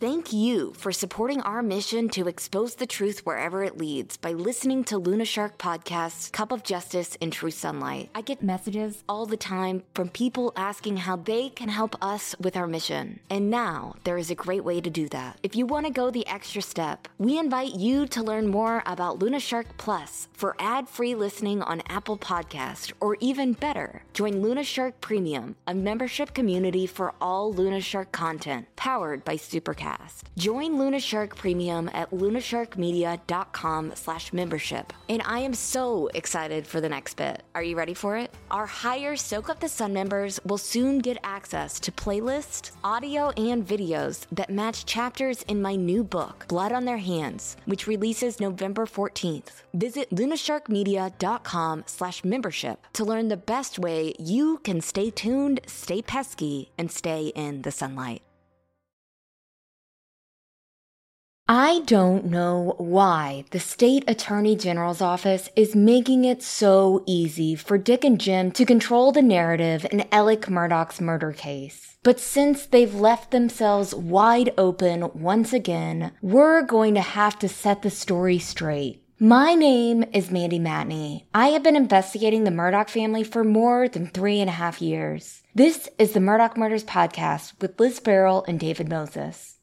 Thank you for supporting our mission to expose the truth wherever it leads by listening to Luna Shark Podcast's Cup of Justice in True Sunlight. I get messages all the time from people asking how they can help us with our mission. And now there is a great way to do that. If you want to go the extra step, we invite you to learn more about Luna Shark Plus for ad-free listening on Apple Podcast or even better, join Luna Shark Premium, a membership community for all Luna Shark content powered by Supercast. Join Luna Shark Premium at lunasharkmedia.com slash membership. And I am so excited for the next bit. Are you ready for it? Our higher Soak Up the Sun members will soon get access to playlists, audio, and videos that match chapters in my new book, Blood on Their Hands, which releases November 14th. Visit lunasharkmedia.com slash membership to learn the best way you can stay tuned, stay pesky, and stay in the sunlight. I don't know why the state attorney general's office is making it so easy for Dick and Jim to control the narrative in Alec Murdaugh's murder case. But since they've left themselves wide open once again, we're going to have to set the story straight. My name is Mandy Matney. I have been investigating the Murdaugh family for more than three and a half years. This is the Murdaugh Murders Podcast with Liz Farrell and David Moses.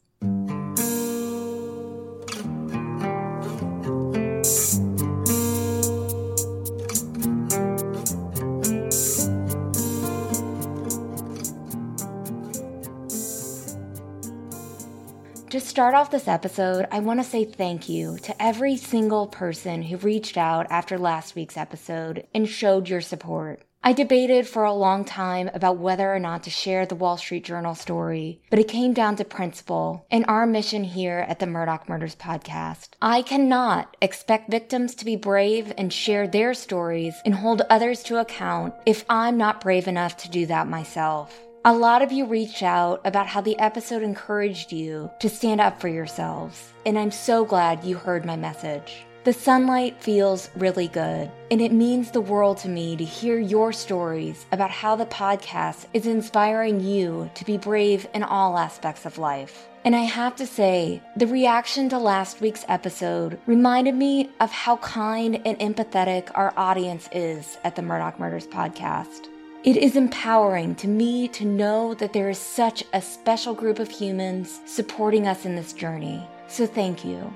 To start off this episode, I want to say thank you to every single person who reached out after last week's episode and showed your support. I debated for a long time about whether or not to share the Wall Street Journal story, but it came down to principle and our mission here at the Murdaugh Murders podcast. I cannot expect victims to be brave and share their stories and hold others to account if I'm not brave enough to do that myself. A lot of you reached out about how the episode encouraged you to stand up for yourselves, and I'm so glad you heard my message. The sunlight feels really good, and it means the world to me to hear your stories about how the podcast is inspiring you to be brave in all aspects of life. And I have to say, the reaction to last week's episode reminded me of how kind and empathetic our audience is at the Murdaugh Murders podcast. It is empowering to me to know that there is such a special group of humans supporting us in this journey. So thank you.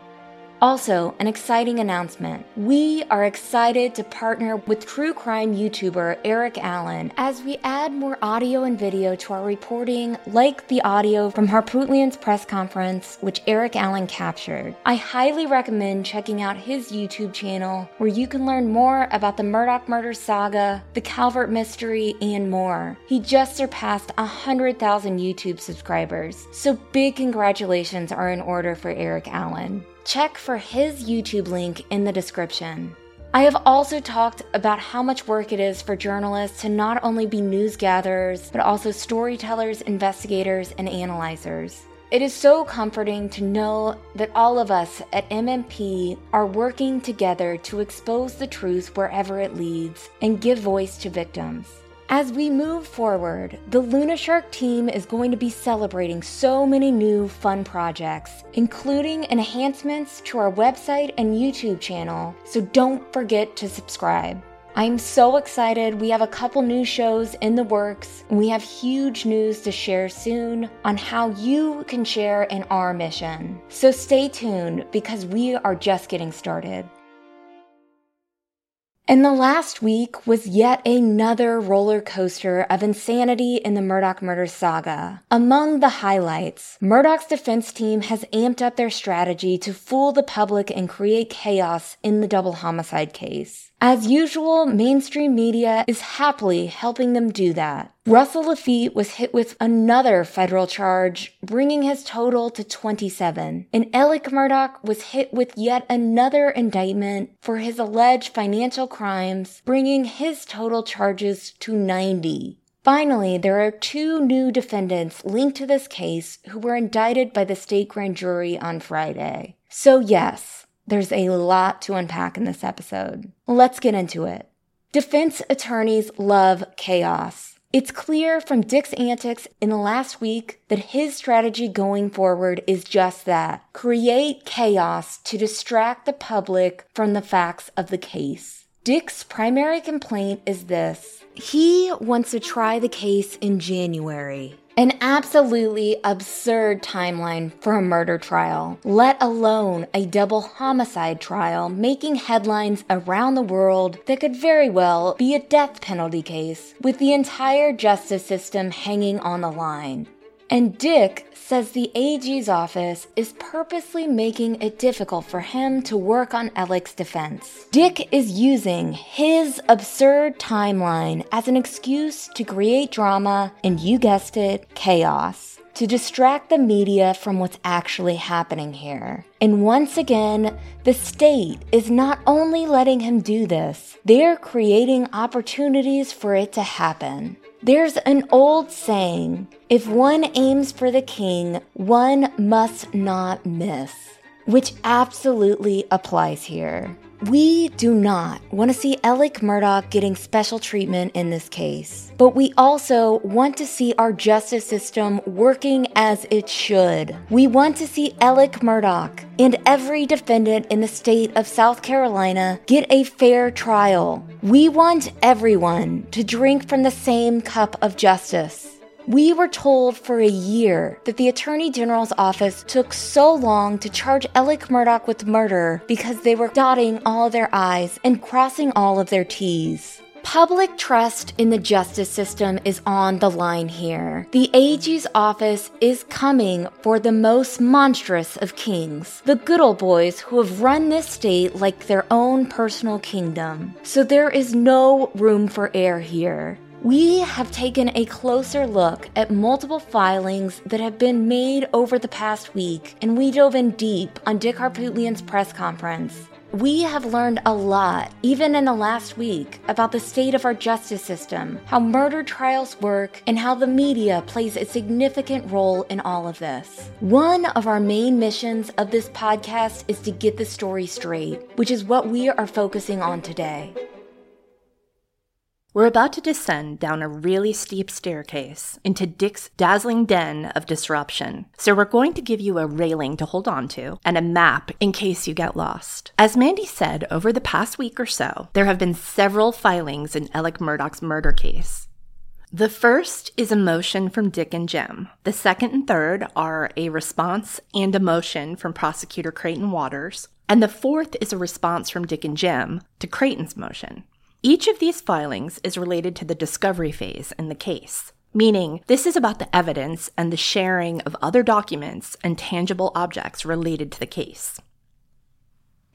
Also, an exciting announcement. We are excited to partner with true crime YouTuber Eric Alan as we add more audio and video to our reporting, like the audio from Harpootlian's press conference, which Eric Alan captured. I highly recommend checking out his YouTube channel where you can learn more about the Murdaugh murder saga, the Calvert mystery, and more. He just surpassed 100,000 YouTube subscribers, so big congratulations are in order for Eric Alan check for his YouTube link in the description. I have also talked about how much work it is for journalists to not only be news gatherers, but also storytellers, investigators, and analyzers. It is so comforting to know that all of us at MMP are working together to expose the truth wherever it leads and give voice to victims. As we move forward, the Luna Shark team is going to be celebrating so many new fun projects, including enhancements to our website and YouTube channel, so don't forget to subscribe. I'm so excited. We have a couple new shows in the works, and we have huge news to share soon on how you can share in our mission. So stay tuned because we are just getting started. And the last week was yet another roller coaster of insanity in the Murdaugh murder saga. Among the highlights, Murdaugh's defense team has amped up their strategy to fool the public and create chaos in the double homicide case. As usual, mainstream media is happily helping them do that. Russell Laffitte was hit with another federal charge, bringing his total to 27. And Alec Murdaugh was hit with yet another indictment for his alleged financial crimes, bringing his total charges to 90. Finally, there are two new defendants linked to this case who were indicted by the state grand jury on Friday. So yes, there's a lot to unpack in this episode. Let's get into it. Defense attorneys love chaos. It's clear from Dick's antics in the last week that his strategy going forward is just that create chaos to distract the public from the facts of the case. Dick's primary complaint is this he wants to try the case in January. An absolutely absurd timeline for a murder trial, let alone a double homicide trial making headlines around the world that could very well be a death penalty case, with the entire justice system hanging on the line. And Dick says the AG's office is purposely making it difficult for him to work on Alec's defense. Dick is using his absurd timeline as an excuse to create drama and, you guessed it, chaos. To distract the media from what's actually happening here. And once again, the state is not only letting him do this, they're creating opportunities for it to happen. There's an old saying if one aims for the king, one must not miss, which absolutely applies here. We do not want to see Alec Murdaugh getting special treatment in this case, but we also want to see our justice system working as it should. We want to see Alec Murdaugh and every defendant in the state of South Carolina get a fair trial. We want everyone to drink from the same cup of justice. We were told for a year that the Attorney General's office took so long to charge Alec Murdaugh with murder because they were dotting all of their I's and crossing all of their T's. Public trust in the justice system is on the line here. The AG's office is coming for the most monstrous of kings, the good old boys who have run this state like their own personal kingdom. So there is no room for error here. We have taken a closer look at multiple filings that have been made over the past week, and we dove in deep on Dick Harpootlian's press conference. We have learned a lot, even in the last week, about the state of our justice system, how murder trials work, and how the media plays a significant role in all of this. One of our main missions of this podcast is to get the story straight, which is what we are focusing on today. We're about to descend down a really steep staircase into Dick's dazzling den of disruption. So we're going to give you a railing to hold on to and a map in case you get lost. As Mandy said, over the past week or so, there have been several filings in Alec Murdaugh's murder case. The first is a motion from Dick and Jim. The second and third are a response and a motion from prosecutor Creighton Waters. And the fourth is a response from Dick and Jim to Creighton's motion. Each of these filings is related to the discovery phase in the case, meaning this is about the evidence and the sharing of other documents and tangible objects related to the case.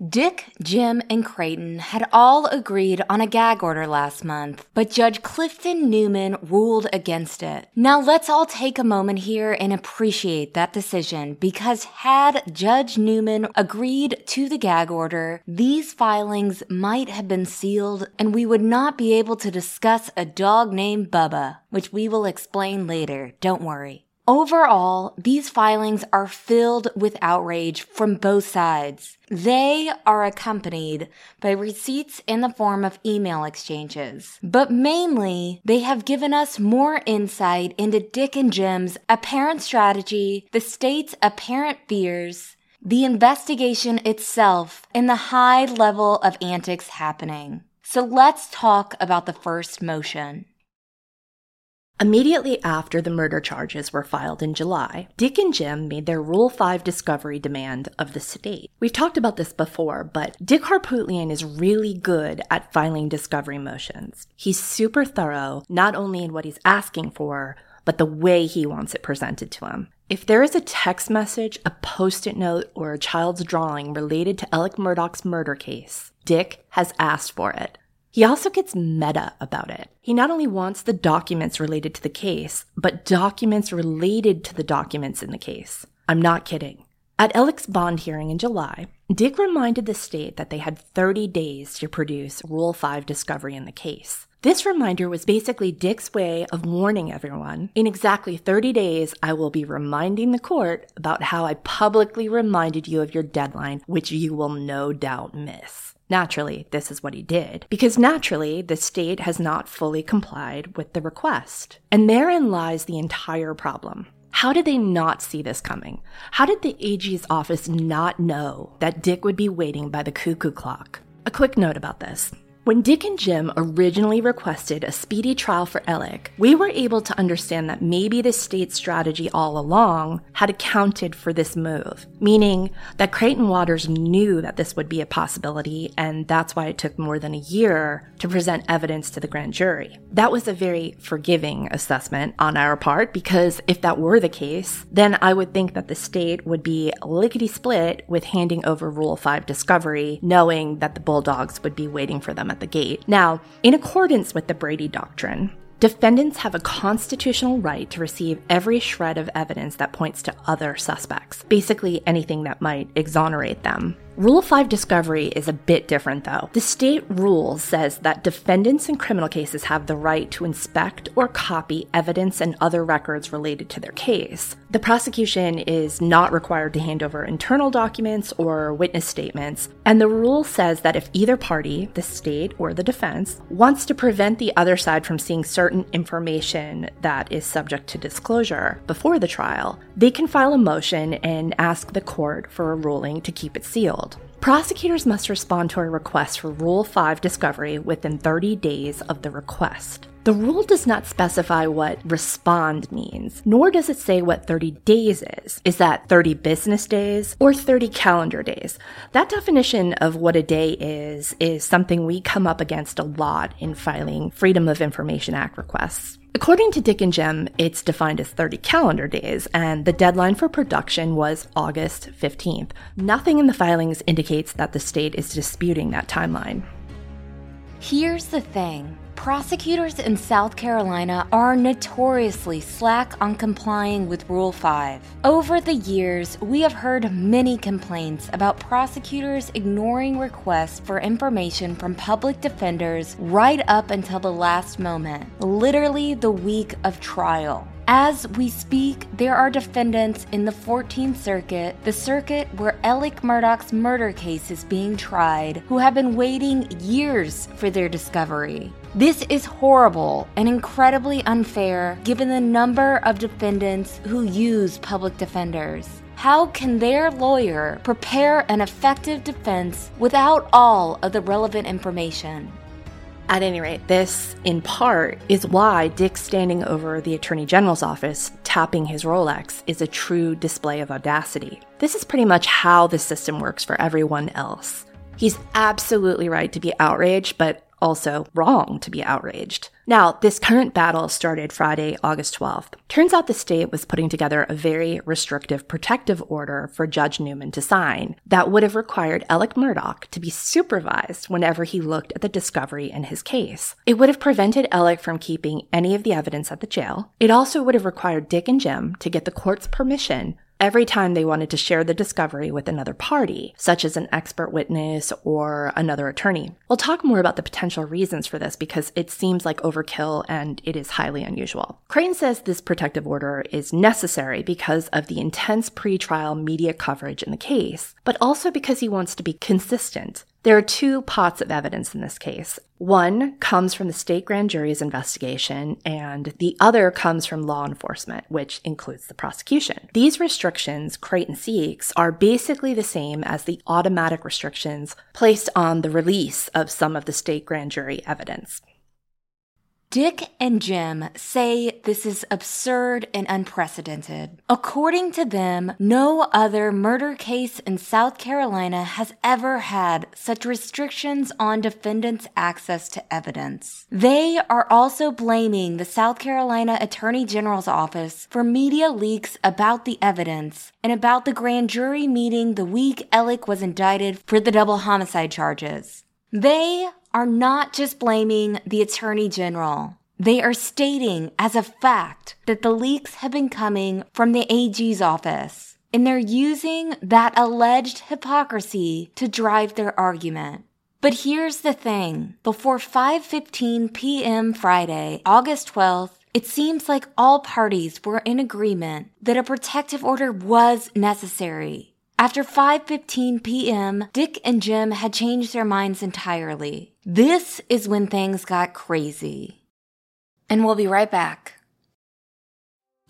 Dick, Jim, and Creighton had all agreed on a gag order last month, but Judge Clifton Newman ruled against it. Now let's all take a moment here and appreciate that decision because had Judge Newman agreed to the gag order, these filings might have been sealed and we would not be able to discuss a dog named Bubba, which we will explain later. Don't worry. Overall, these filings are filled with outrage from both sides. They are accompanied by receipts in the form of email exchanges. But mainly, they have given us more insight into Dick and Jim's apparent strategy, the state's apparent fears, the investigation itself, and the high level of antics happening. So let's talk about the first motion. Immediately after the murder charges were filed in July, Dick and Jim made their Rule 5 discovery demand of the state. We've talked about this before, but Dick Harpootlian is really good at filing discovery motions. He's super thorough, not only in what he's asking for, but the way he wants it presented to him. If there is a text message, a post it note, or a child's drawing related to Alec Murdaugh's murder case, Dick has asked for it. He also gets meta about it. He not only wants the documents related to the case, but documents related to the documents in the case. I'm not kidding. At Alec's bond hearing in July, Dick reminded the state that they had 30 days to produce Rule 5 discovery in the case. This reminder was basically Dick's way of warning everyone in exactly 30 days, I will be reminding the court about how I publicly reminded you of your deadline, which you will no doubt miss. Naturally, this is what he did, because naturally, the state has not fully complied with the request. And therein lies the entire problem. How did they not see this coming? How did the AG's office not know that Dick would be waiting by the cuckoo clock? A quick note about this. When Dick and Jim originally requested a speedy trial for Alec, we were able to understand that maybe the state's strategy all along had accounted for this move, meaning that Creighton Waters knew that this would be a possibility, and that's why it took more than a year to present evidence to the grand jury. That was a very forgiving assessment on our part, because if that were the case, then I would think that the state would be lickety split with handing over Rule 5 discovery, knowing that the Bulldogs would be waiting for them at the gate. Now, in accordance with the Brady Doctrine, Defendants have a constitutional right to receive every shred of evidence that points to other suspects, basically anything that might exonerate them. Rule 5 discovery is a bit different though. The state rule says that defendants in criminal cases have the right to inspect or copy evidence and other records related to their case. The prosecution is not required to hand over internal documents or witness statements, and the rule says that if either party, the state or the defense, wants to prevent the other side from seeing certain information that is subject to disclosure before the trial, they can file a motion and ask the court for a ruling to keep it sealed. Prosecutors must respond to a request for Rule 5 discovery within 30 days of the request. The rule does not specify what respond means, nor does it say what 30 days is. Is that 30 business days or 30 calendar days? That definition of what a day is is something we come up against a lot in filing Freedom of Information Act requests. According to Dick and Jim, it's defined as 30 calendar days, and the deadline for production was August 15th. Nothing in the filings indicates that the state is disputing that timeline. Here's the thing prosecutors in South Carolina are notoriously slack on complying with Rule 5. Over the years, we have heard many complaints about prosecutors ignoring requests for information from public defenders right up until the last moment, literally the week of trial. As we speak, there are defendants in the 14th Circuit, the circuit where Alec Murdaugh's murder case is being tried, who have been waiting years for their discovery. This is horrible and incredibly unfair given the number of defendants who use public defenders. How can their lawyer prepare an effective defense without all of the relevant information? At any rate, this, in part, is why Dick standing over the Attorney General's office, tapping his Rolex, is a true display of audacity. This is pretty much how the system works for everyone else. He's absolutely right to be outraged, but also wrong to be outraged. Now, this current battle started Friday, August 12th. Turns out the state was putting together a very restrictive protective order for Judge Newman to sign that would have required Alec Murdaugh to be supervised whenever he looked at the discovery in his case. It would have prevented Alec from keeping any of the evidence at the jail. It also would have required Dick and Jim to get the court's permission every time they wanted to share the discovery with another party, such as an expert witness or another attorney. We'll talk more about the potential reasons for this because it seems like overkill and it is highly unusual. Creighton says this protective order is necessary because of the intense pretrial media coverage in the case, but also because he wants to be consistent there are two pots of evidence in this case. One comes from the state grand jury's investigation, and the other comes from law enforcement, which includes the prosecution. These restrictions Creighton seeks are basically the same as the automatic restrictions placed on the release of some of the state grand jury evidence. Dick and Jim say this is absurd and unprecedented. According to them, no other murder case in South Carolina has ever had such restrictions on defendants' access to evidence. They are also blaming the South Carolina Attorney General's office for media leaks about the evidence and about the grand jury meeting the week Alec was indicted for the double homicide charges. They are not just blaming the Attorney General. They are stating as a fact that the leaks have been coming from the AG's office, and they're using that alleged hypocrisy to drive their argument. But here's the thing. Before 5:15 p.m. Friday, August 12th, it seems like all parties were in agreement that a protective order was necessary. After 5:15 p.m., Dick and Jim had changed their minds entirely. This is when things got crazy. And we'll be right back.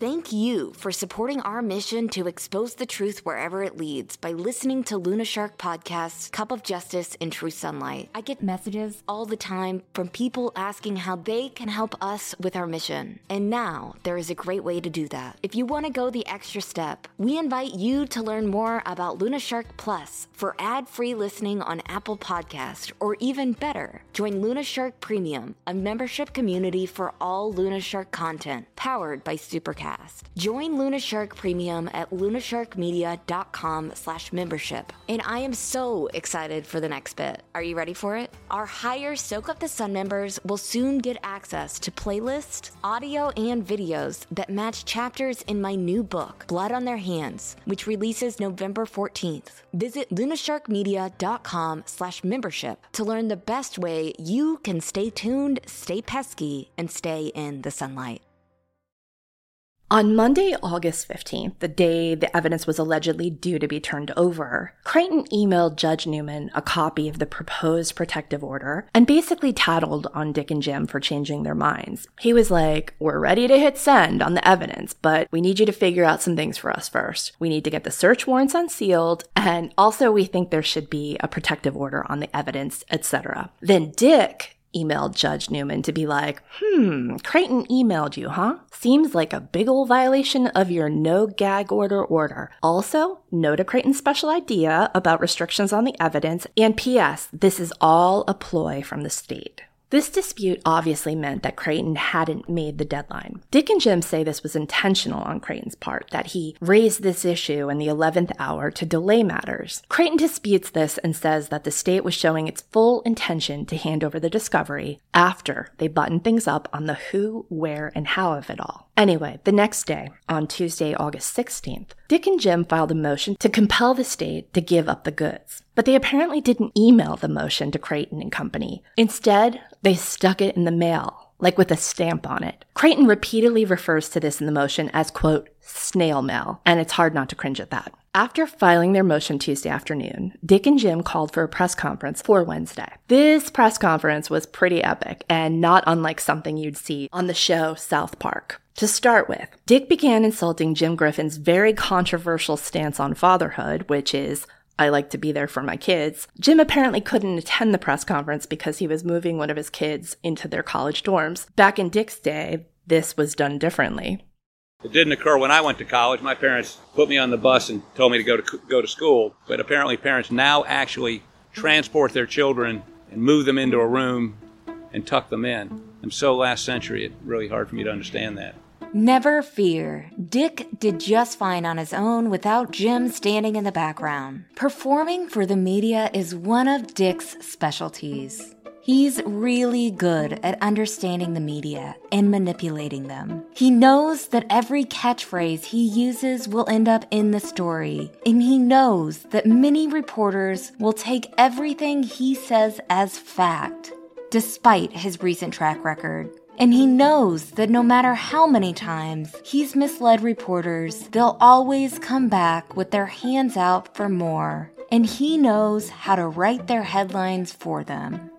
Thank you for supporting our mission to expose the truth wherever it leads by listening to Luna Shark Podcast's Cup of Justice in True Sunlight. I get messages all the time from people asking how they can help us with our mission. And now there is a great way to do that. If you want to go the extra step, we invite you to learn more about Luna Shark Plus for ad-free listening on Apple Podcast or even better, join Luna Shark Premium, a membership community for all Luna Shark content powered by Supercast. Join Luna Shark Premium at lunasharkmedia.com slash membership. And I am so excited for the next bit. Are you ready for it? Our higher Soak Up the Sun members will soon get access to playlists, audio, and videos that match chapters in my new book, Blood on Their Hands, which releases November 14th. Visit lunasharkmedia.com slash membership to learn the best way you can stay tuned, stay pesky, and stay in the sunlight. On Monday, August 15th, the day the evidence was allegedly due to be turned over, Creighton emailed Judge Newman a copy of the proposed protective order and basically tattled on Dick and Jim for changing their minds. He was like, We're ready to hit send on the evidence, but we need you to figure out some things for us first. We need to get the search warrants unsealed, and also we think there should be a protective order on the evidence, etc. Then Dick emailed Judge Newman to be like, hmm, Creighton emailed you, huh? Seems like a big ol' violation of your no gag order order. Also, note a Creighton special idea about restrictions on the evidence, and P.S., this is all a ploy from the state. This dispute obviously meant that Creighton hadn't made the deadline. Dick and Jim say this was intentional on Creighton's part, that he raised this issue in the 11th hour to delay matters. Creighton disputes this and says that the state was showing its full intention to hand over the discovery after they buttoned things up on the who, where, and how of it all. Anyway, the next day, on Tuesday, August 16th, Dick and Jim filed a motion to compel the state to give up the goods. But they apparently didn't email the motion to Creighton and Company. Instead, they stuck it in the mail, like with a stamp on it. Creighton repeatedly refers to this in the motion as, quote, snail mail, and it's hard not to cringe at that. After filing their motion Tuesday afternoon, Dick and Jim called for a press conference for Wednesday. This press conference was pretty epic and not unlike something you'd see on the show South Park. To start with, Dick began insulting Jim Griffin's very controversial stance on fatherhood, which is, I like to be there for my kids. Jim apparently couldn't attend the press conference because he was moving one of his kids into their college dorms. Back in Dick's day, this was done differently. It didn't occur when I went to college. My parents put me on the bus and told me to go to go to school. But apparently, parents now actually transport their children and move them into a room and tuck them in. I'm so last century. It's really hard for me to understand that. Never fear. Dick did just fine on his own without Jim standing in the background. Performing for the media is one of Dick's specialties. He's really good at understanding the media and manipulating them. He knows that every catchphrase he uses will end up in the story, and he knows that many reporters will take everything he says as fact, despite his recent track record. And he knows that no matter how many times he's misled reporters, they'll always come back with their hands out for more. And he knows how to write their headlines for them.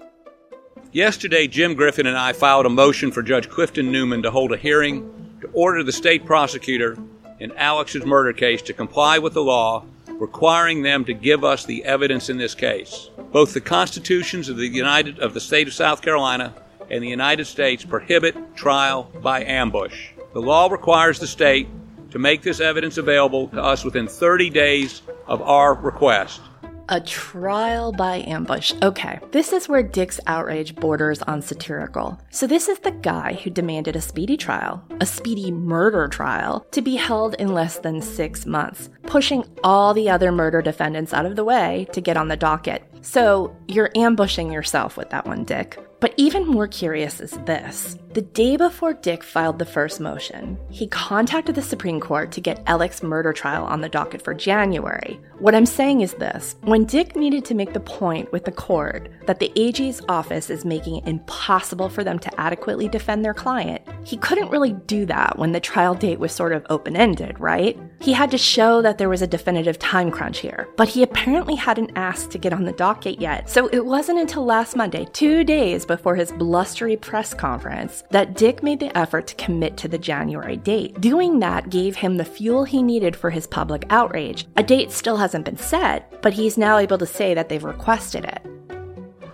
Yesterday, Jim Griffin and I filed a motion for Judge Clifton Newman to hold a hearing to order the state prosecutor in Alex's murder case to comply with the law requiring them to give us the evidence in this case. Both the constitutions of the United of the state of South Carolina and the United States prohibit trial by ambush. The law requires the state to make this evidence available to us within 30 days of our request. A trial by ambush. Okay, this is where Dick's outrage borders on satirical. So, this is the guy who demanded a speedy trial, a speedy murder trial, to be held in less than six months, pushing all the other murder defendants out of the way to get on the docket. So, you're ambushing yourself with that one, Dick. But even more curious is this The day before Dick filed the first motion, he contacted the Supreme Court to get Alec's murder trial on the docket for January. What I'm saying is this when Dick needed to make the point with the court that the AG's office is making it impossible for them to adequately defend their client, he couldn't really do that when the trial date was sort of open ended, right? He had to show that there was a definitive time crunch here, but he apparently hadn't asked to get on the docket yet. So it wasn't until last Monday, two days before his blustery press conference, that Dick made the effort to commit to the January date. Doing that gave him the fuel he needed for his public outrage. A date still hasn't been set, but he's now able to say that they've requested it.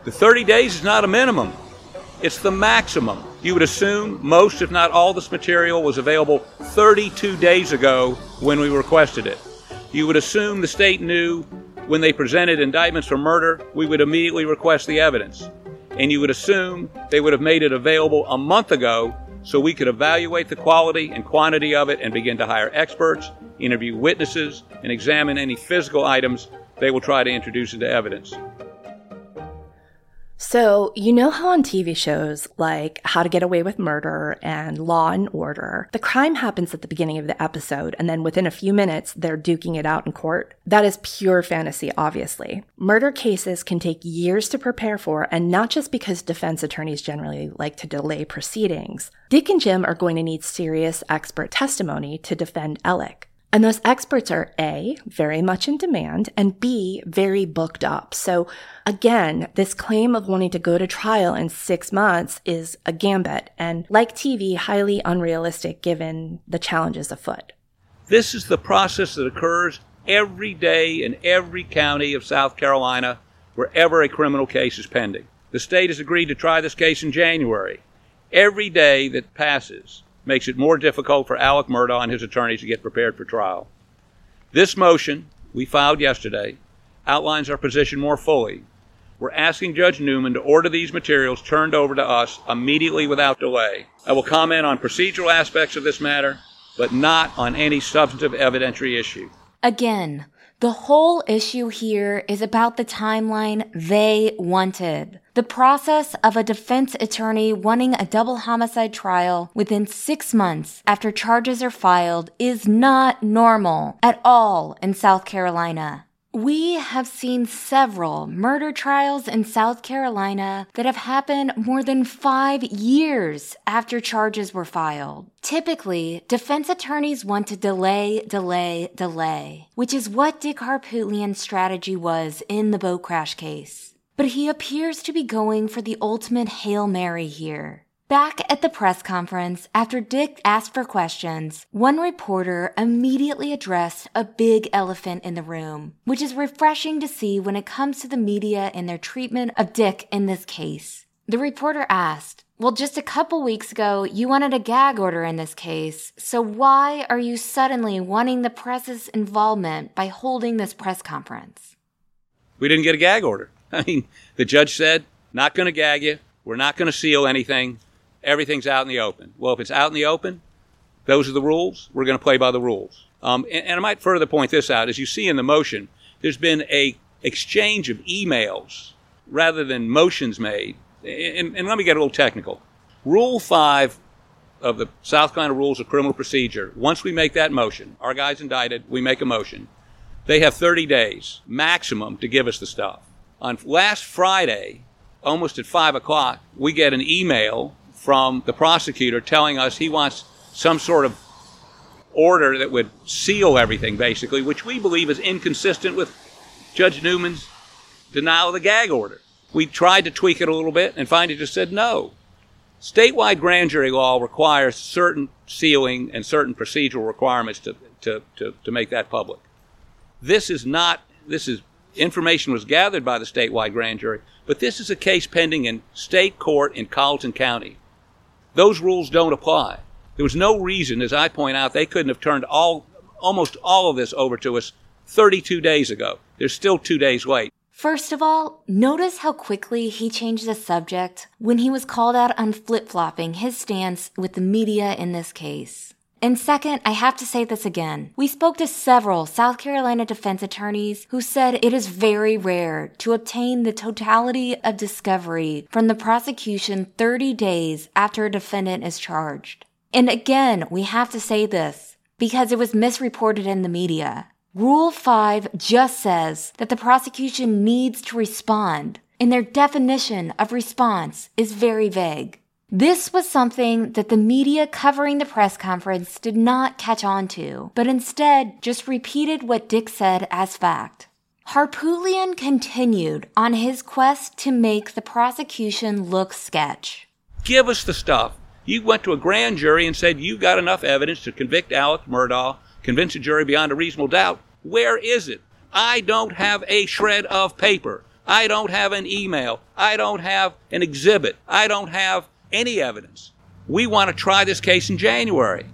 The 30 days is not a minimum, it's the maximum. You would assume most, if not all, this material was available 32 days ago when we requested it. You would assume the state knew when they presented indictments for murder, we would immediately request the evidence and you would assume they would have made it available a month ago so we could evaluate the quality and quantity of it and begin to hire experts, interview witnesses, and examine any physical items they will try to introduce into evidence. So, you know how on TV shows like How to Get Away with Murder and Law and Order, the crime happens at the beginning of the episode, and then within a few minutes, they're duking it out in court? That is pure fantasy, obviously. Murder cases can take years to prepare for, and not just because defense attorneys generally like to delay proceedings. Dick and Jim are going to need serious expert testimony to defend Alec. And those experts are A, very much in demand, and B, very booked up. So again, this claim of wanting to go to trial in six months is a gambit and like TV, highly unrealistic given the challenges afoot. This is the process that occurs every day in every county of South Carolina wherever a criminal case is pending. The state has agreed to try this case in January. Every day that passes, makes it more difficult for Alec Murdaugh and his attorneys to get prepared for trial. This motion, we filed yesterday, outlines our position more fully. We're asking Judge Newman to order these materials turned over to us immediately without delay. I will comment on procedural aspects of this matter, but not on any substantive evidentiary issue. Again, the whole issue here is about the timeline they wanted. The process of a defense attorney wanting a double homicide trial within six months after charges are filed is not normal at all in South Carolina. We have seen several murder trials in South Carolina that have happened more than five years after charges were filed. Typically, defense attorneys want to delay, delay, delay, which is what Dick Harpootlian's strategy was in the boat crash case. But he appears to be going for the ultimate Hail Mary here. Back at the press conference, after Dick asked for questions, one reporter immediately addressed a big elephant in the room, which is refreshing to see when it comes to the media and their treatment of Dick in this case. The reporter asked, Well, just a couple weeks ago, you wanted a gag order in this case, so why are you suddenly wanting the press's involvement by holding this press conference? We didn't get a gag order. I mean, the judge said, Not going to gag you. We're not going to seal anything everything's out in the open. Well, if it's out in the open, those are the rules. We're going to play by the rules. Um, and, and, I might further point this out. As you see in the motion, there's been a exchange of emails rather than motions made. And, and let me get a little technical. Rule 5 of the South Carolina Rules of Criminal Procedure, once we make that motion, our guy's indicted, we make a motion, they have 30 days maximum to give us the stuff. On last Friday, almost at 5 o'clock, we get an email from the prosecutor telling us he wants some sort of order that would seal everything, basically, which we believe is inconsistent with Judge Newman's denial of the gag order. We tried to tweak it a little bit and finally just said no. Statewide grand jury law requires certain sealing and certain procedural requirements to, to, to, to make that public. This is not, this is, information was gathered by the statewide grand jury, but this is a case pending in state court in Colleton County. Those rules don't apply. There was no reason, as I point out, they couldn't have turned all, almost all of this over to us 32 days ago. There's still two days late. First of all, notice how quickly he changed the subject when he was called out on flip flopping his stance with the media in this case. And second, I have to say this again. We spoke to several South Carolina defense attorneys who said it is very rare to obtain the totality of discovery from the prosecution 30 days after a defendant is charged. And again, we have to say this because it was misreported in the media. Rule 5 just says that the prosecution needs to respond, and their definition of response is very vague. This was something that the media covering the press conference did not catch on to, but instead just repeated what Dick said as fact. Harpootlian continued on his quest to make the prosecution look sketch. Give us the stuff. You went to a grand jury and said you got enough evidence to convict Alex Murdaugh convince a jury beyond a reasonable doubt. Where is it? I don't have a shred of paper. I don't have an email. I don't have an exhibit. I don't have any evidence. We want to try this case in January.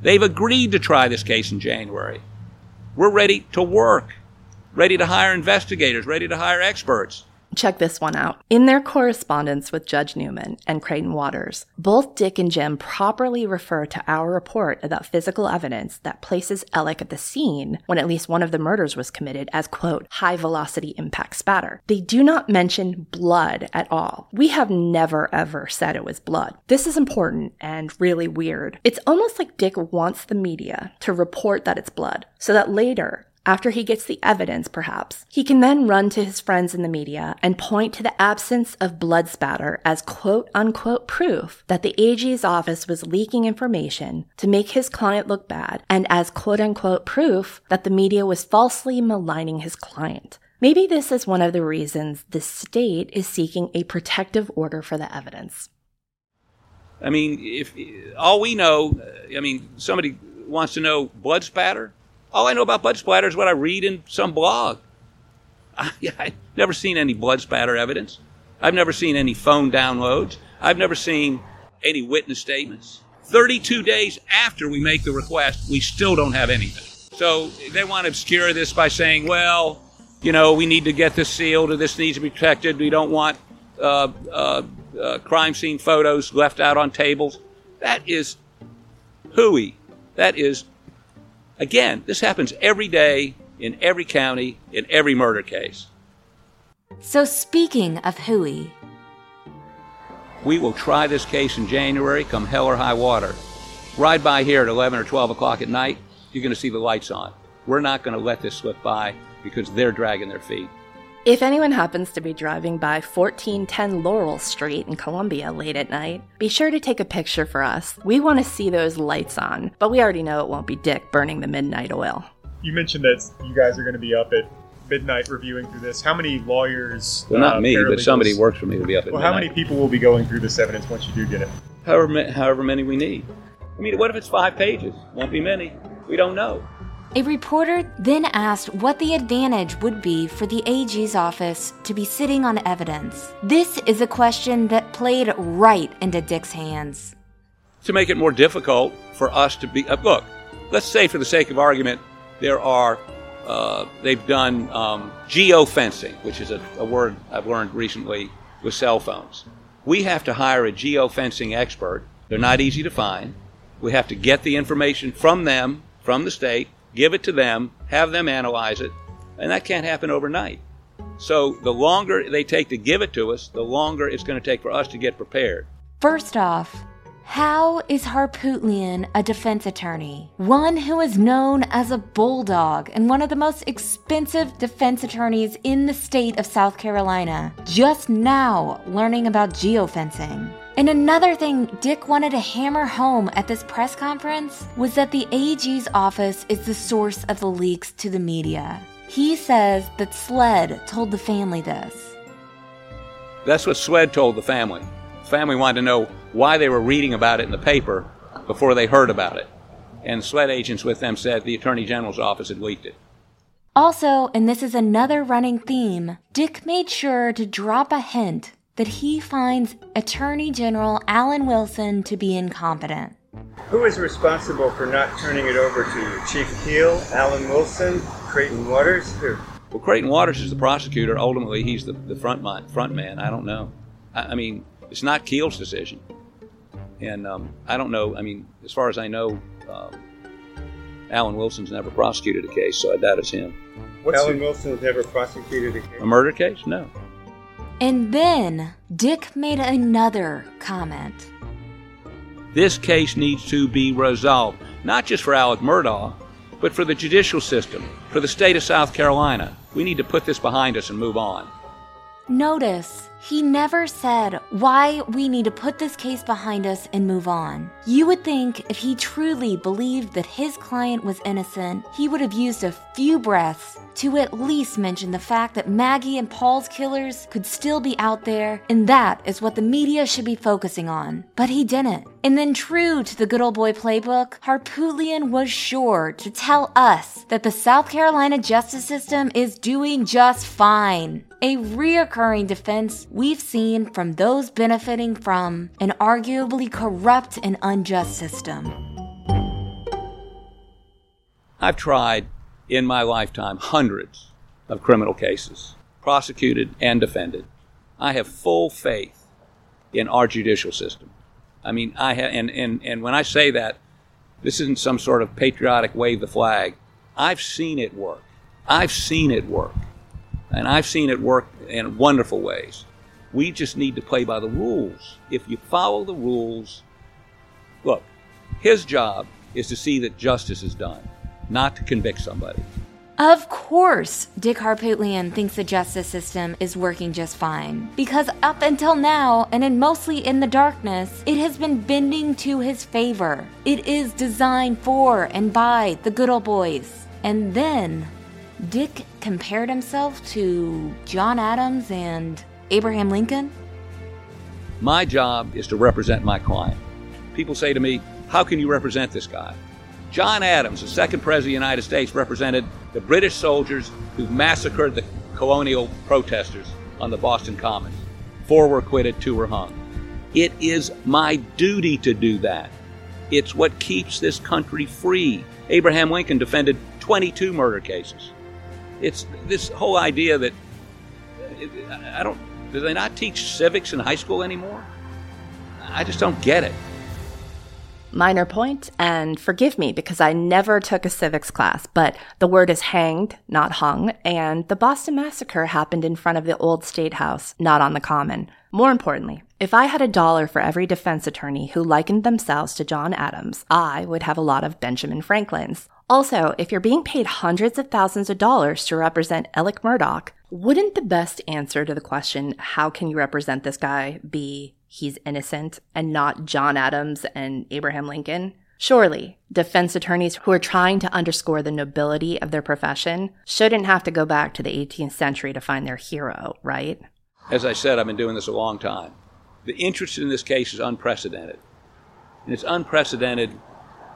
They've agreed to try this case in January. We're ready to work, ready to hire investigators, ready to hire experts. Check this one out. In their correspondence with Judge Newman and Creighton Waters, both Dick and Jim properly refer to our report about physical evidence that places Alec at the scene when at least one of the murders was committed as, quote, high velocity impact spatter. They do not mention blood at all. We have never ever said it was blood. This is important and really weird. It's almost like Dick wants the media to report that it's blood so that later after he gets the evidence, perhaps, he can then run to his friends in the media and point to the absence of blood spatter as quote unquote proof that the AG's office was leaking information to make his client look bad and as quote unquote proof that the media was falsely maligning his client. Maybe this is one of the reasons the state is seeking a protective order for the evidence. I mean, if all we know, I mean, somebody wants to know blood spatter. All I know about blood splatter is what I read in some blog. I, I've never seen any blood splatter evidence. I've never seen any phone downloads. I've never seen any witness statements. 32 days after we make the request, we still don't have anything. So they want to obscure this by saying, well, you know, we need to get this sealed or this needs to be protected. We don't want uh, uh, uh, crime scene photos left out on tables. That is hooey. That is Again, this happens every day in every county, in every murder case. So, speaking of hooey, we will try this case in January, come hell or high water. Ride by here at 11 or 12 o'clock at night, you're going to see the lights on. We're not going to let this slip by because they're dragging their feet. If anyone happens to be driving by 1410 Laurel Street in Columbia late at night, be sure to take a picture for us. We want to see those lights on, but we already know it won't be Dick burning the midnight oil. You mentioned that you guys are going to be up at midnight reviewing through this. How many lawyers? Well, not uh, me, but somebody works for me to be up at well, midnight. how many people will be going through this evidence once you do get it? However, however many we need. I mean, what if it's five pages? Won't be many. We don't know. A reporter then asked what the advantage would be for the AG's office to be sitting on evidence. This is a question that played right into Dick's hands. To make it more difficult for us to be, uh, look, let's say for the sake of argument, there are, uh, they've done um, geofencing, which is a, a word I've learned recently with cell phones. We have to hire a geofencing expert. They're not easy to find. We have to get the information from them, from the state, give it to them, have them analyze it, and that can't happen overnight. So the longer they take to give it to us, the longer it's going to take for us to get prepared. First off, how is Harpootlian a defense attorney? One who is known as a bulldog and one of the most expensive defense attorneys in the state of South Carolina, just now learning about geofencing. And another thing Dick wanted to hammer home at this press conference was that the AG's office is the source of the leaks to the media. He says that SLED told the family this. That's what SLED told the family. The family wanted to know why they were reading about it in the paper before they heard about it. And SLED agents with them said the Attorney General's office had leaked it. Also, and this is another running theme, Dick made sure to drop a hint that he finds Attorney General Alan Wilson to be incompetent. Who is responsible for not turning it over to you? Chief Keel, Alan Wilson, Creighton Waters? Who? Well, Creighton Waters is the prosecutor. Ultimately, he's the, the front, man, front man. I don't know. I, I mean, it's not Keel's decision. And um, I don't know. I mean, as far as I know, Um, Alan Wilson's never prosecuted a case, so I doubt it's him. What's Alan your- Wilson's never prosecuted a case. A murder case? No. And then Dick made another comment. This case needs to be resolved, not just for Alec Murdaugh, but for the judicial system, for the state of South Carolina. We need to put this behind us and move on. Notice, he never said why we need to put this case behind us and move on. You would think if he truly believed that his client was innocent, he would have used a few breaths to at least mention the fact that Maggie and Paul's killers could still be out there, and that is what the media should be focusing on. But he didn't. And then, true to the good old boy playbook, Harpootlian was sure to tell us that the South Carolina justice system is doing just fine. A reoccurring defense we've seen from those benefiting from an arguably corrupt and unjust system. I've tried in my lifetime hundreds of criminal cases, prosecuted and defended. I have full faith in our judicial system. I mean, I have, and, and, and when I say that, this isn't some sort of patriotic wave the flag. I've seen it work. I've seen it work. And I've seen it work in wonderful ways. We just need to play by the rules. If you follow the rules, look, his job is to see that justice is done, not to convict somebody. Of course, Dick Harpootlian thinks the justice system is working just fine. Because up until now, and in mostly in the darkness, it has been bending to his favor. It is designed for and by the good old boys. And then, Dick compared himself to John Adams and Abraham Lincoln? My job is to represent my client. People say to me, How can you represent this guy? John Adams, the second president of the United States, represented the British soldiers who massacred the colonial protesters on the Boston Commons. Four were acquitted, two were hung. It is my duty to do that. It's what keeps this country free. Abraham Lincoln defended 22 murder cases. It's this whole idea that I don't. Do they not teach civics in high school anymore? I just don't get it. Minor point, and forgive me because I never took a civics class, but the word is hanged, not hung, and the Boston Massacre happened in front of the old State House, not on the Common. More importantly, if I had a dollar for every defense attorney who likened themselves to John Adams, I would have a lot of Benjamin Franklins. Also, if you're being paid hundreds of thousands of dollars to represent Alec Murdaugh, wouldn't the best answer to the question, how can you represent this guy, be he's innocent and not John Adams and Abraham Lincoln? Surely, defense attorneys who are trying to underscore the nobility of their profession shouldn't have to go back to the 18th century to find their hero, right? As I said, I've been doing this a long time. The interest in this case is unprecedented. And it's unprecedented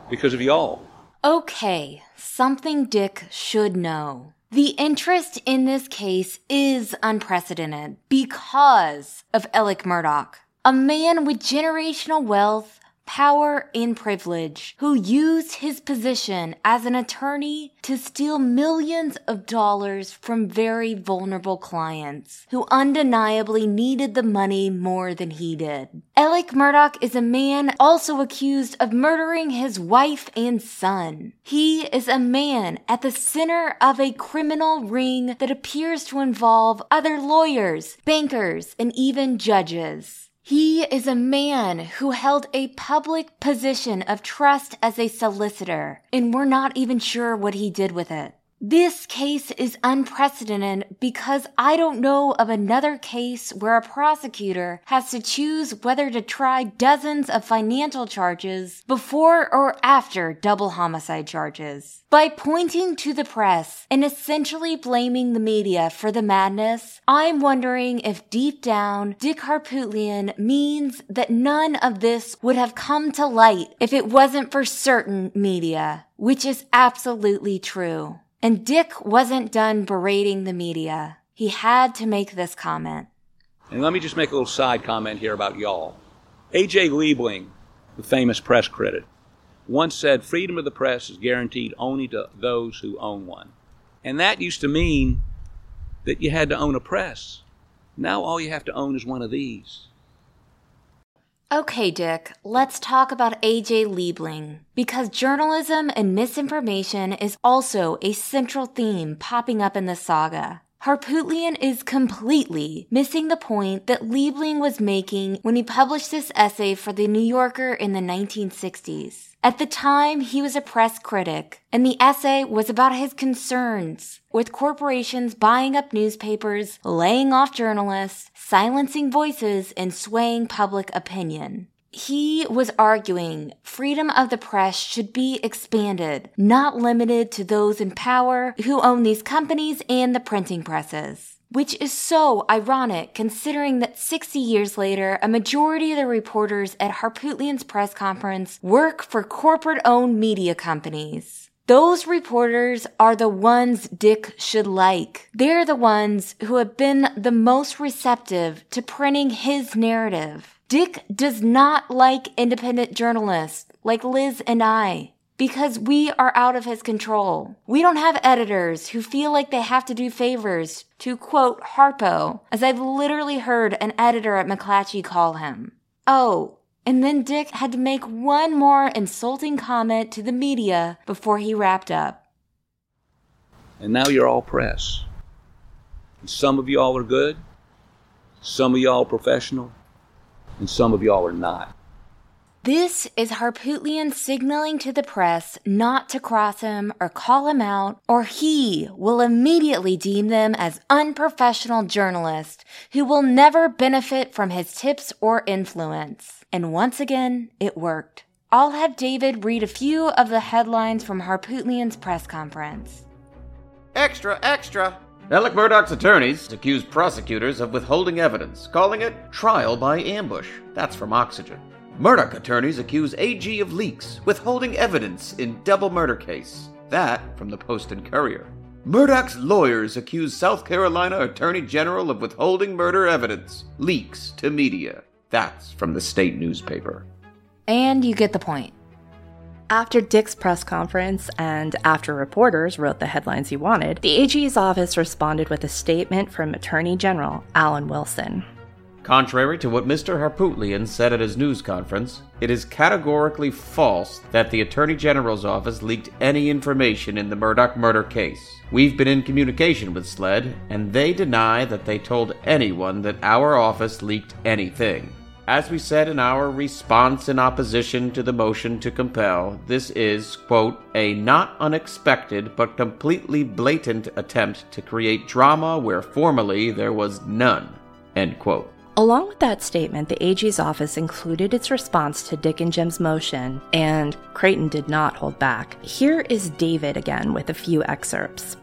because of y'all. Okay, something Dick should know. The interest in this case is unprecedented because of Alec Murdaugh, a man with generational wealth, power, and privilege who used his position as an attorney to steal millions of dollars from very vulnerable clients who undeniably needed the money more than he did. Alec Murdaugh is a man also accused of murdering his wife and son. He is a man at the center of a criminal ring that appears to involve other lawyers, bankers, and even judges. He is a man who held a public position of trust as a solicitor, and we're not even sure what he did with it. This case is unprecedented because I don't know of another case where a prosecutor has to choose whether to try dozens of financial charges before or after double homicide charges. By pointing to the press and essentially blaming the media for the madness, I'm wondering if deep down Dick Harpootlian means that none of this would have come to light if it wasn't for certain media, which is absolutely true. And Dick wasn't done berating the media. He had to make this comment. And let me just make a little side comment here about y'all. A.J. Liebling, the famous press critic, once said freedom of the press is guaranteed only to those who own one. And that used to mean that you had to own a press. Now all you have to own is one of these. Okay, Dick, let's talk about AJ Liebling. Because journalism and misinformation is also a central theme popping up in the saga. Harpootlian is completely missing the point that Liebling was making when he published this essay for The New Yorker in the 1960s. At the time, he was a press critic, and the essay was about his concerns with corporations buying up newspapers, laying off journalists, silencing voices, and swaying public opinion. He was arguing freedom of the press should be expanded, not limited to those in power who own these companies and the printing presses. Which is so ironic considering that 60 years later, a majority of the reporters at Harpootlian's press conference work for corporate owned media companies. Those reporters are the ones Dick should like. They're the ones who have been the most receptive to printing his narrative. Dick does not like independent journalists like Liz and I because we are out of his control. We don't have editors who feel like they have to do favors to quote Harpo, as I've literally heard an editor at McClatchy call him. Oh, and then Dick had to make one more insulting comment to the media before he wrapped up. And now you're all press. And some of y'all are good, some of y'all professional, and some of y'all are not. This is Harpootlian signaling to the press not to cross him or call him out, or he will immediately deem them as unprofessional journalists who will never benefit from his tips or influence. And once again, it worked. I'll have David read a few of the headlines from Harpootlian's press conference. Extra, extra! Alec Murdaugh's attorneys accuse prosecutors of withholding evidence, calling it trial by ambush. That's from Oxygen. Murdaugh attorneys accuse AG of leaks, withholding evidence in double murder case. That from the Post and Courier. Murdaugh's lawyers accuse South Carolina Attorney General of withholding murder evidence, leaks to media. That's from the state newspaper. And you get the point. After Dick's press conference and after reporters wrote the headlines he wanted, the AG's office responded with a statement from Attorney General Alan Wilson. Contrary to what Mr. Harpootlian said at his news conference, it is categorically false that the Attorney General's office leaked any information in the Murdaugh murder case. We've been in communication with SLED, and they deny that they told anyone that our office leaked anything. As we said in our response in opposition to the motion to compel, this is, quote, a not unexpected but completely blatant attempt to create drama where formerly there was none, end quote. Along with that statement, the AG's office included its response to Dick and Jim's motion, and Creighton did not hold back. Here is David again with a few excerpts.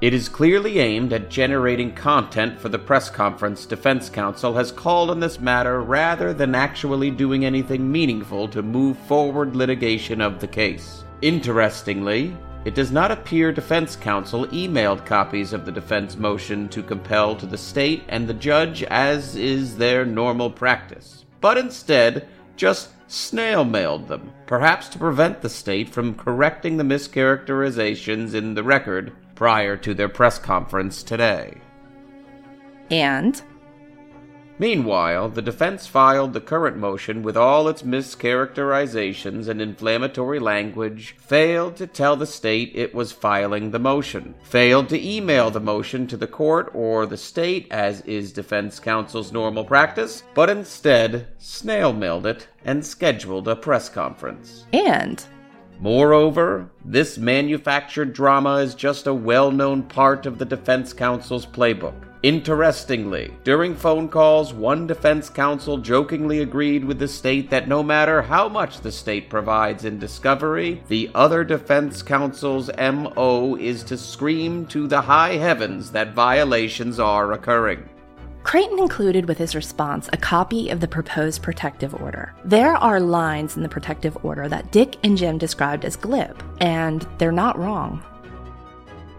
It is clearly aimed at generating content for the press conference defense counsel has called on this matter rather than actually doing anything meaningful to move forward litigation of the case. Interestingly, it does not appear defense counsel emailed copies of the defense motion to compel to the state and the judge as is their normal practice, but instead just snail mailed them, perhaps to prevent the state from correcting the mischaracterizations in the record prior to their press conference today. And Meanwhile, the defense filed the current motion with all its mischaracterizations and inflammatory language, failed to tell the state it was filing the motion, failed to email the motion to the court or the state, as is defense counsel's normal practice, but instead snail mailed it and scheduled a press conference. and Moreover, this manufactured drama is just a well known part of the defense counsel's playbook. Interestingly, during phone calls, one defense counsel jokingly agreed with the state that no matter how much the state provides in discovery, the other defense counsel's MO is to scream to the high heavens that violations are occurring. Creighton included with his response a copy of the proposed protective order. There are lines in the protective order that Dick and Jim described as glib, and they're not wrong.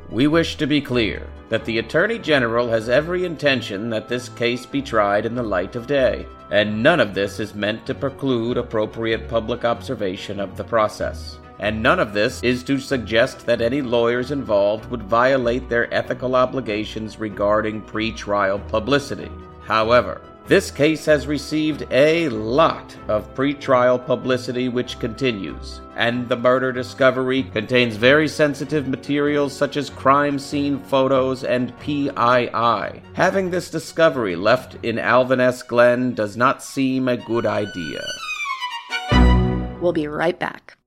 We wish to be clear that the Attorney General has every intention that this case be tried in the light of day, and none of this is meant to preclude appropriate public observation of the process. And none of this is to suggest that any lawyers involved would violate their ethical obligations regarding pre-trial publicity. However, This case has received a lot of pretrial publicity which continues, and the murder discovery contains very sensitive materials such as crime scene photos and PII. Having this discovery left in Alvin S. Glen does not seem a good idea. We'll be right back.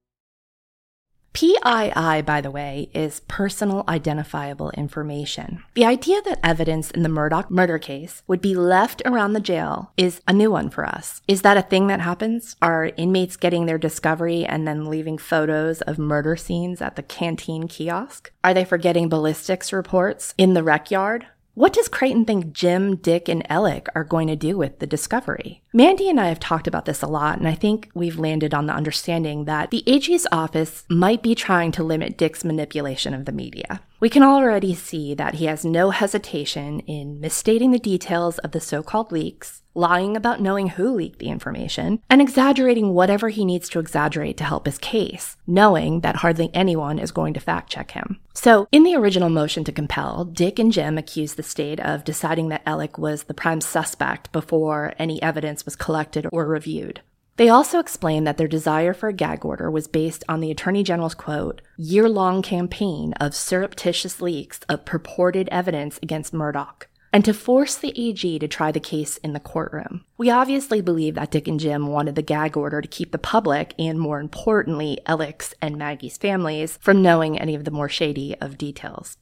PII, by the way, is personal identifiable information. The idea that evidence in the Murdaugh murder case would be left around the jail is a new one for us. Is that a thing that happens? Are inmates getting their discovery and then leaving photos of murder scenes at the canteen kiosk? Are they forgetting ballistics reports in the rec yard? What does Creighton think Jim, Dick, and Alec are going to do with the discovery? Mandy and I have talked about this a lot, and I think we've landed on the understanding that the AG's office might be trying to limit Dick's manipulation of the media. We can already see that he has no hesitation in misstating the details of the so called leaks, lying about knowing who leaked the information, and exaggerating whatever he needs to exaggerate to help his case, knowing that hardly anyone is going to fact check him. So, in the original motion to compel, Dick and Jim accused the state of deciding that Alec was the prime suspect before any evidence was collected or reviewed. They also explained that their desire for a gag order was based on the Attorney General's quote, year long campaign of surreptitious leaks of purported evidence against Murdaugh, and to force the AG to try the case in the courtroom. We obviously believe that Dick and Jim wanted the gag order to keep the public, and more importantly, Alec's and Maggie's families, from knowing any of the more shady of details.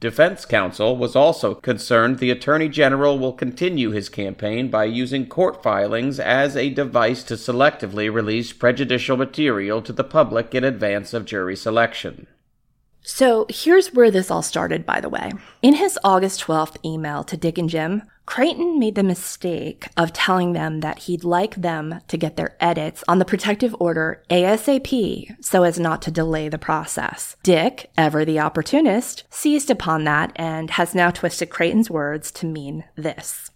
Defense counsel was also concerned the Attorney General will continue his campaign by using court filings as a device to selectively release prejudicial material to the public in advance of jury selection. So here's where this all started, by the way. In his August 12th email to Dick and Jim, Creighton made the mistake of telling them that he'd like them to get their edits on the protective order ASAP so as not to delay the process. Dick, ever the opportunist, seized upon that and has now twisted Creighton's words to mean this.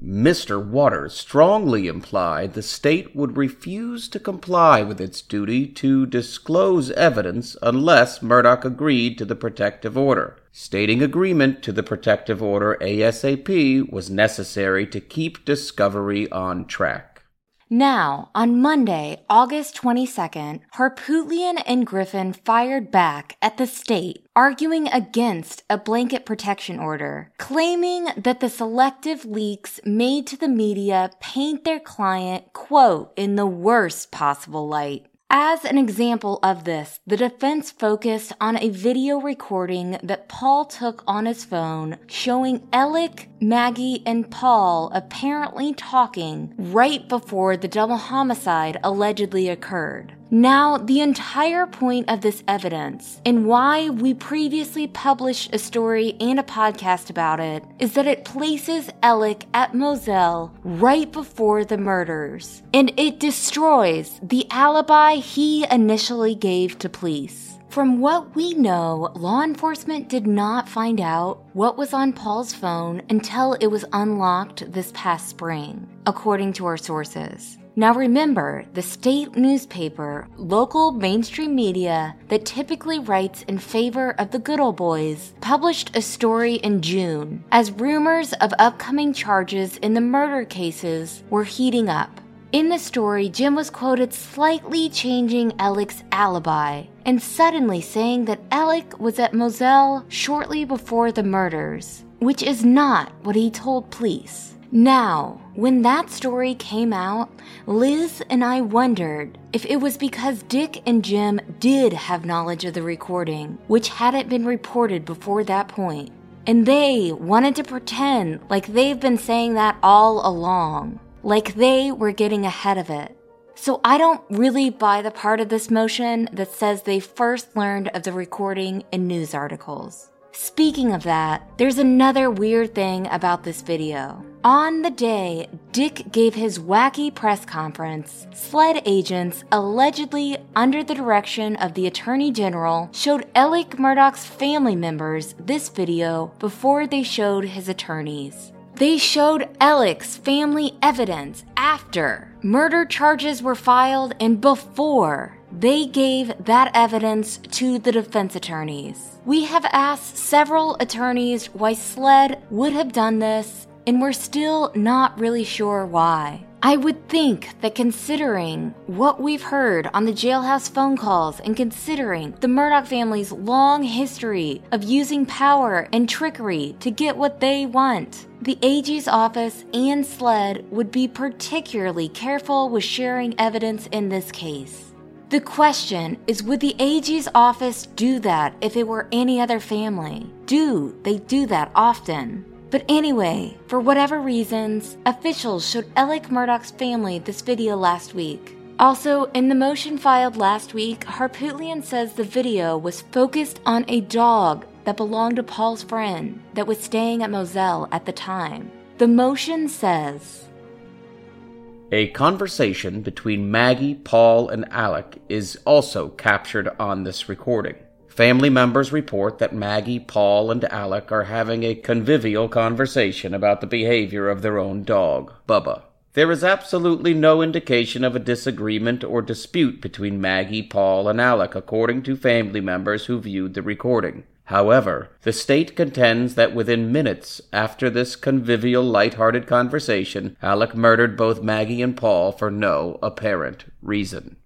Mr. Waters strongly implied the state would refuse to comply with its duty to disclose evidence unless Murdaugh agreed to the protective order, stating agreement to the protective order ASAP was necessary to keep discovery on track. Now, on Monday, August 22nd, Harpootlian and Griffin fired back at the state, arguing against a blanket protection order, claiming that the selective leaks made to the media paint their client, quote, in the worst possible light. As an example of this, the defense focused on a video recording that Paul took on his phone showing Alec, Maggie, and Paul apparently talking right before the double homicide allegedly occurred. Now, the entire point of this evidence and why we previously published a story and a podcast about it is that it places Alec at Moselle right before the murders, and it destroys the alibi he initially gave to police. From what we know, law enforcement did not find out what was on Paul's phone until it was unlocked this past spring, according to our sources. Now remember, the state newspaper, local mainstream media that typically writes in favor of the good old boys, published a story in June as rumors of upcoming charges in the murder cases were heating up. In the story, Jim was quoted slightly changing Alec's alibi and suddenly saying that Alec was at Moselle shortly before the murders, which is not what he told police. Now, when that story came out, Liz and I wondered if it was because Dick and Jim did have knowledge of the recording, which hadn't been reported before that point, and they wanted to pretend like they've been saying that all along, like they were getting ahead of it. So I don't really buy the part of this motion that says they first learned of the recording in news articles. Speaking of that, there's another weird thing about this video. On the day Dick gave his wacky press conference, SLED agents, allegedly under the direction of the Attorney General, showed Alec Murdaugh's family members this video before they showed his attorneys. They showed Alec's family evidence after murder charges were filed and before they gave that evidence to the defense attorneys. We have asked several attorneys why SLED would have done this, and we're still not really sure why. I would think that considering what we've heard on the jailhouse phone calls and considering the Murdaugh family's long history of using power and trickery to get what they want, the AG's office and SLED would be particularly careful with sharing evidence in this case. The question is would the AG's office do that if it were any other family? Do they do that often? But anyway, for whatever reasons, officials showed Alec Murdaugh's family this video last week. Also, in the motion filed last week, Harpootlian says the video was focused on a dog that belonged to Paul's friend that was staying at Moselle at the time. The motion says A conversation between Maggie, Paul, and Alec is also captured on this recording. Family members report that Maggie, Paul, and Alec are having a convivial conversation about the behavior of their own dog, Bubba. There is absolutely no indication of a disagreement or dispute between Maggie, Paul, and Alec, according to family members who viewed the recording. However, the state contends that within minutes after this convivial, light-hearted conversation, Alec murdered both Maggie and Paul for no apparent reason.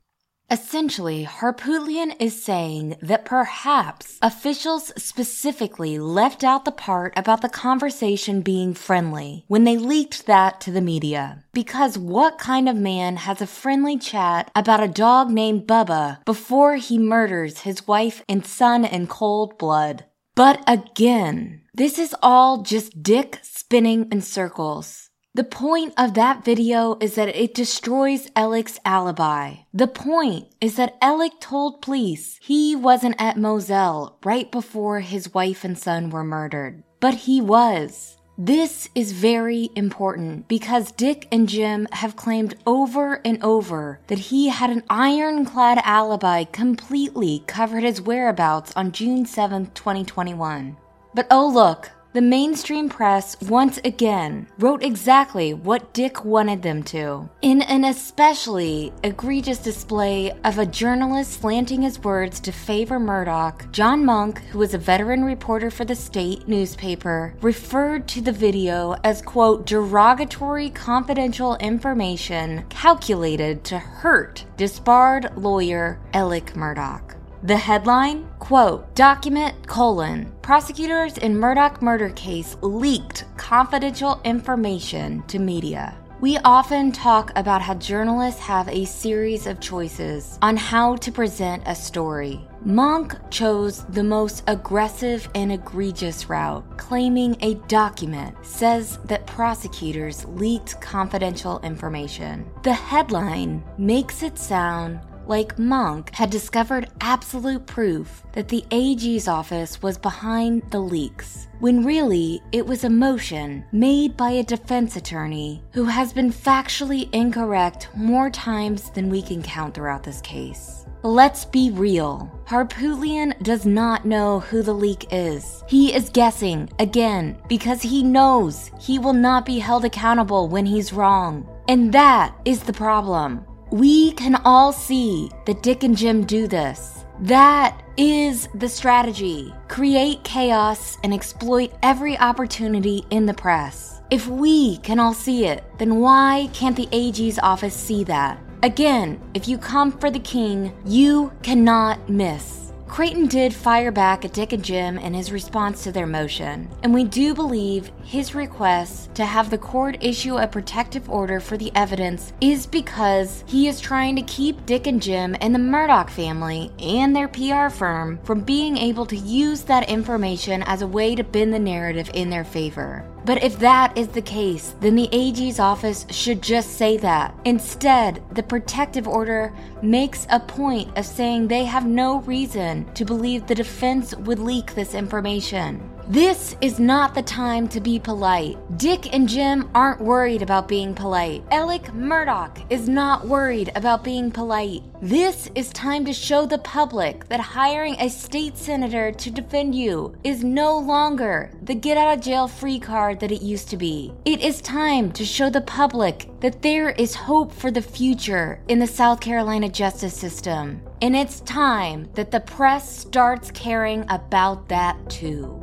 Essentially, Harpootlian is saying that perhaps officials specifically left out the part about the conversation being friendly when they leaked that to the media. Because what kind of man has a friendly chat about a dog named Bubba before he murders his wife and son in cold blood? But again, this is all just Dick spinning in circles. The point of that video is that it destroys Alec's alibi. The point is that Alec told police he wasn't at Moselle right before his wife and son were murdered. But he was. This is very important because Dick and Jim have claimed over and over that he had an ironclad alibi completely covered his whereabouts on June 7, 2021. But oh look, the mainstream press once again wrote exactly what Dick wanted them to. In an especially egregious display of a journalist slanting his words to favor Murdaugh, John Monk, who was a veteran reporter for the state newspaper, referred to the video as, quote, derogatory confidential information calculated to hurt disbarred lawyer Alec Murdaugh. The headline, quote, document colon, prosecutors in Murdaugh murder case leaked confidential information to media. We often talk about how journalists have a series of choices on how to present a story. Monk chose the most aggressive and egregious route, claiming a document says that prosecutors leaked confidential information. The headline makes it sound like Monk, had discovered absolute proof that the AG's office was behind the leaks, when really it was a motion made by a defense attorney who has been factually incorrect more times than we can count throughout this case. Let's be real. Harpootlian does not know who the leak is. He is guessing, again, because he knows he will not be held accountable when he's wrong. And that is the problem. We can all see that Dick and Jim do this. That is the strategy. Create chaos and exploit every opportunity in the press. If we can all see it, then why can't the AG's office see that? Again, if you come for the king, you cannot miss. Creighton did fire back at Dick and Jim in his response to their motion, and we do believe his request to have the court issue a protective order for the evidence is because he is trying to keep Dick and Jim and the Murdaugh family and their PR firm from being able to use that information as a way to bend the narrative in their favor. But if that is the case, then the AG's office should just say that. Instead, the protective order makes a point of saying they have no reason to believe the defense would leak this information. This is not the time to be polite. Dick and Jim aren't worried about being polite. Alec Murdaugh is not worried about being polite. This is time to show the public that hiring a state senator to defend you is no longer the get out of jail free card that it used to be. It is time to show the public that there is hope for the future in the South Carolina justice system. And it's time that the press starts caring about that too.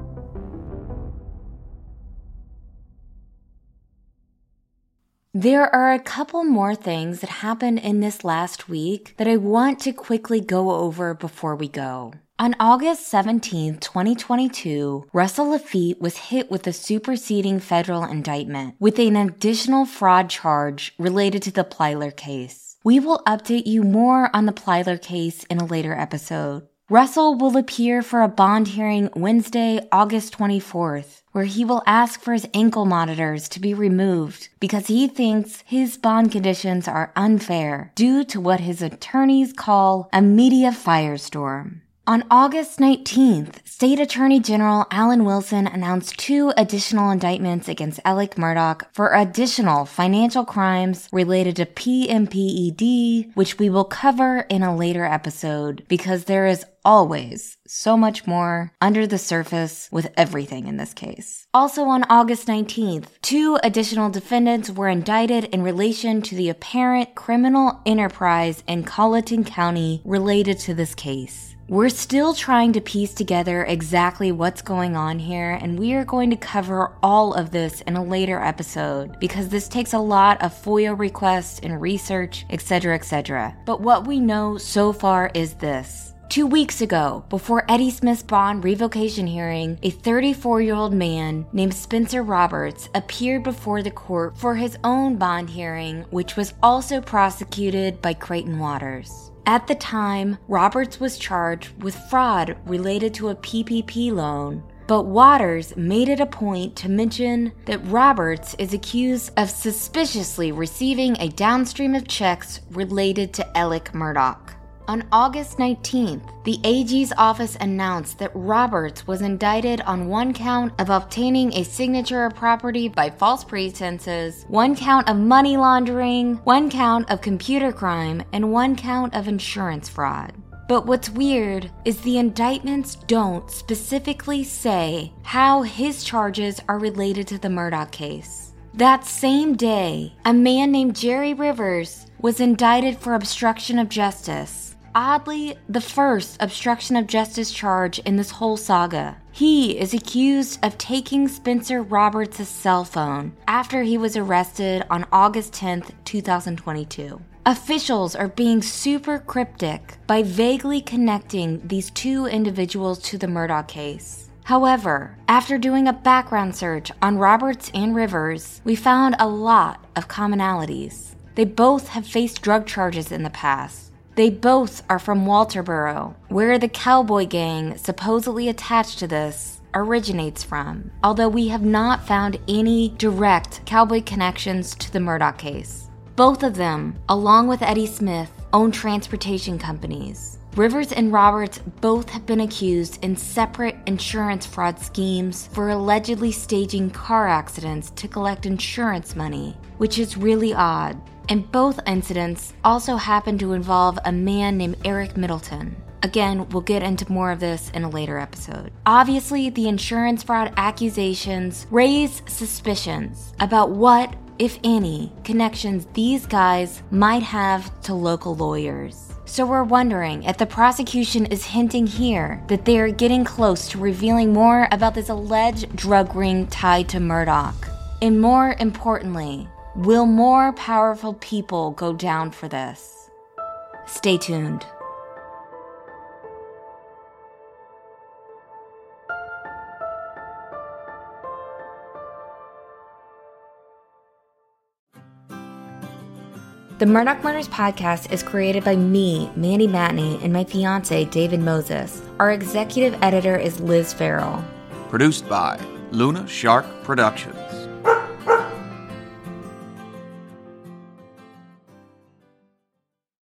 There are a couple more things that happened in this last week that I want to quickly go over before we go. On August 17, 2022, Russell Laffitte was hit with a superseding federal indictment with an additional fraud charge related to the Plyler case. We will update you more on the Plyler case in a later episode. Russell will appear for a bond hearing Wednesday, August 24th, where he will ask for his ankle monitors to be removed because he thinks his bond conditions are unfair due to what his attorneys call a media firestorm. On August 19th, State Attorney General Alan Wilson announced two additional indictments against Alec Murdaugh for additional financial crimes related to PMPED, which we will cover in a later episode because there is always so much more under the surface with everything in this case. Also on August 19th, two additional defendants were indicted in relation to the apparent criminal enterprise in Colleton County related to this case. We're still trying to piece together exactly what's going on here, and we are going to cover all of this in a later episode because this takes a lot of FOIA requests and research, etc., etc. But what we know so far is this. Two weeks ago, before Eddie Smith's bond revocation hearing, a 34 year old man named Spencer Roberts appeared before the court for his own bond hearing, which was also prosecuted by Creighton Waters. At the time, Roberts was charged with fraud related to a PPP loan, but Waters made it a point to mention that Roberts is accused of suspiciously receiving a downstream of checks related to Alec Murdaugh. On August 19th, the AG's office announced that Roberts was indicted on one count of obtaining a signature of property by false pretenses, one count of money laundering, one count of computer crime, and one count of insurance fraud. But what's weird is the indictments don't specifically say how his charges are related to the Murdaugh case. That same day, a man named Jerry Rivers was indicted for obstruction of justice oddly the first obstruction of justice charge in this whole saga. He is accused of taking Spencer Roberts' cell phone after he was arrested on August 10th, 2022. Officials are being super cryptic by vaguely connecting these two individuals to the Murdaugh case. However, after doing a background search on Roberts and Rivers, we found a lot of commonalities. They both have faced drug charges in the past, they both are from Walterboro, where the cowboy gang supposedly attached to this originates from, although we have not found any direct cowboy connections to the Murdaugh case. Both of them, along with Eddie Smith, own transportation companies. Rivers and Roberts both have been accused in separate insurance fraud schemes for allegedly staging car accidents to collect insurance money, which is really odd and both incidents also happen to involve a man named Eric Middleton. Again, we'll get into more of this in a later episode. Obviously, the insurance fraud accusations raise suspicions about what, if any, connections these guys might have to local lawyers. So we're wondering if the prosecution is hinting here that they are getting close to revealing more about this alleged drug ring tied to Murdaugh. And more importantly, Will more powerful people go down for this? Stay tuned. The Murdaugh Murders podcast is created by me, Mandy Matney, and my fiance, David Moses. Our executive editor is Liz Farrell. Produced by Luna Shark Productions.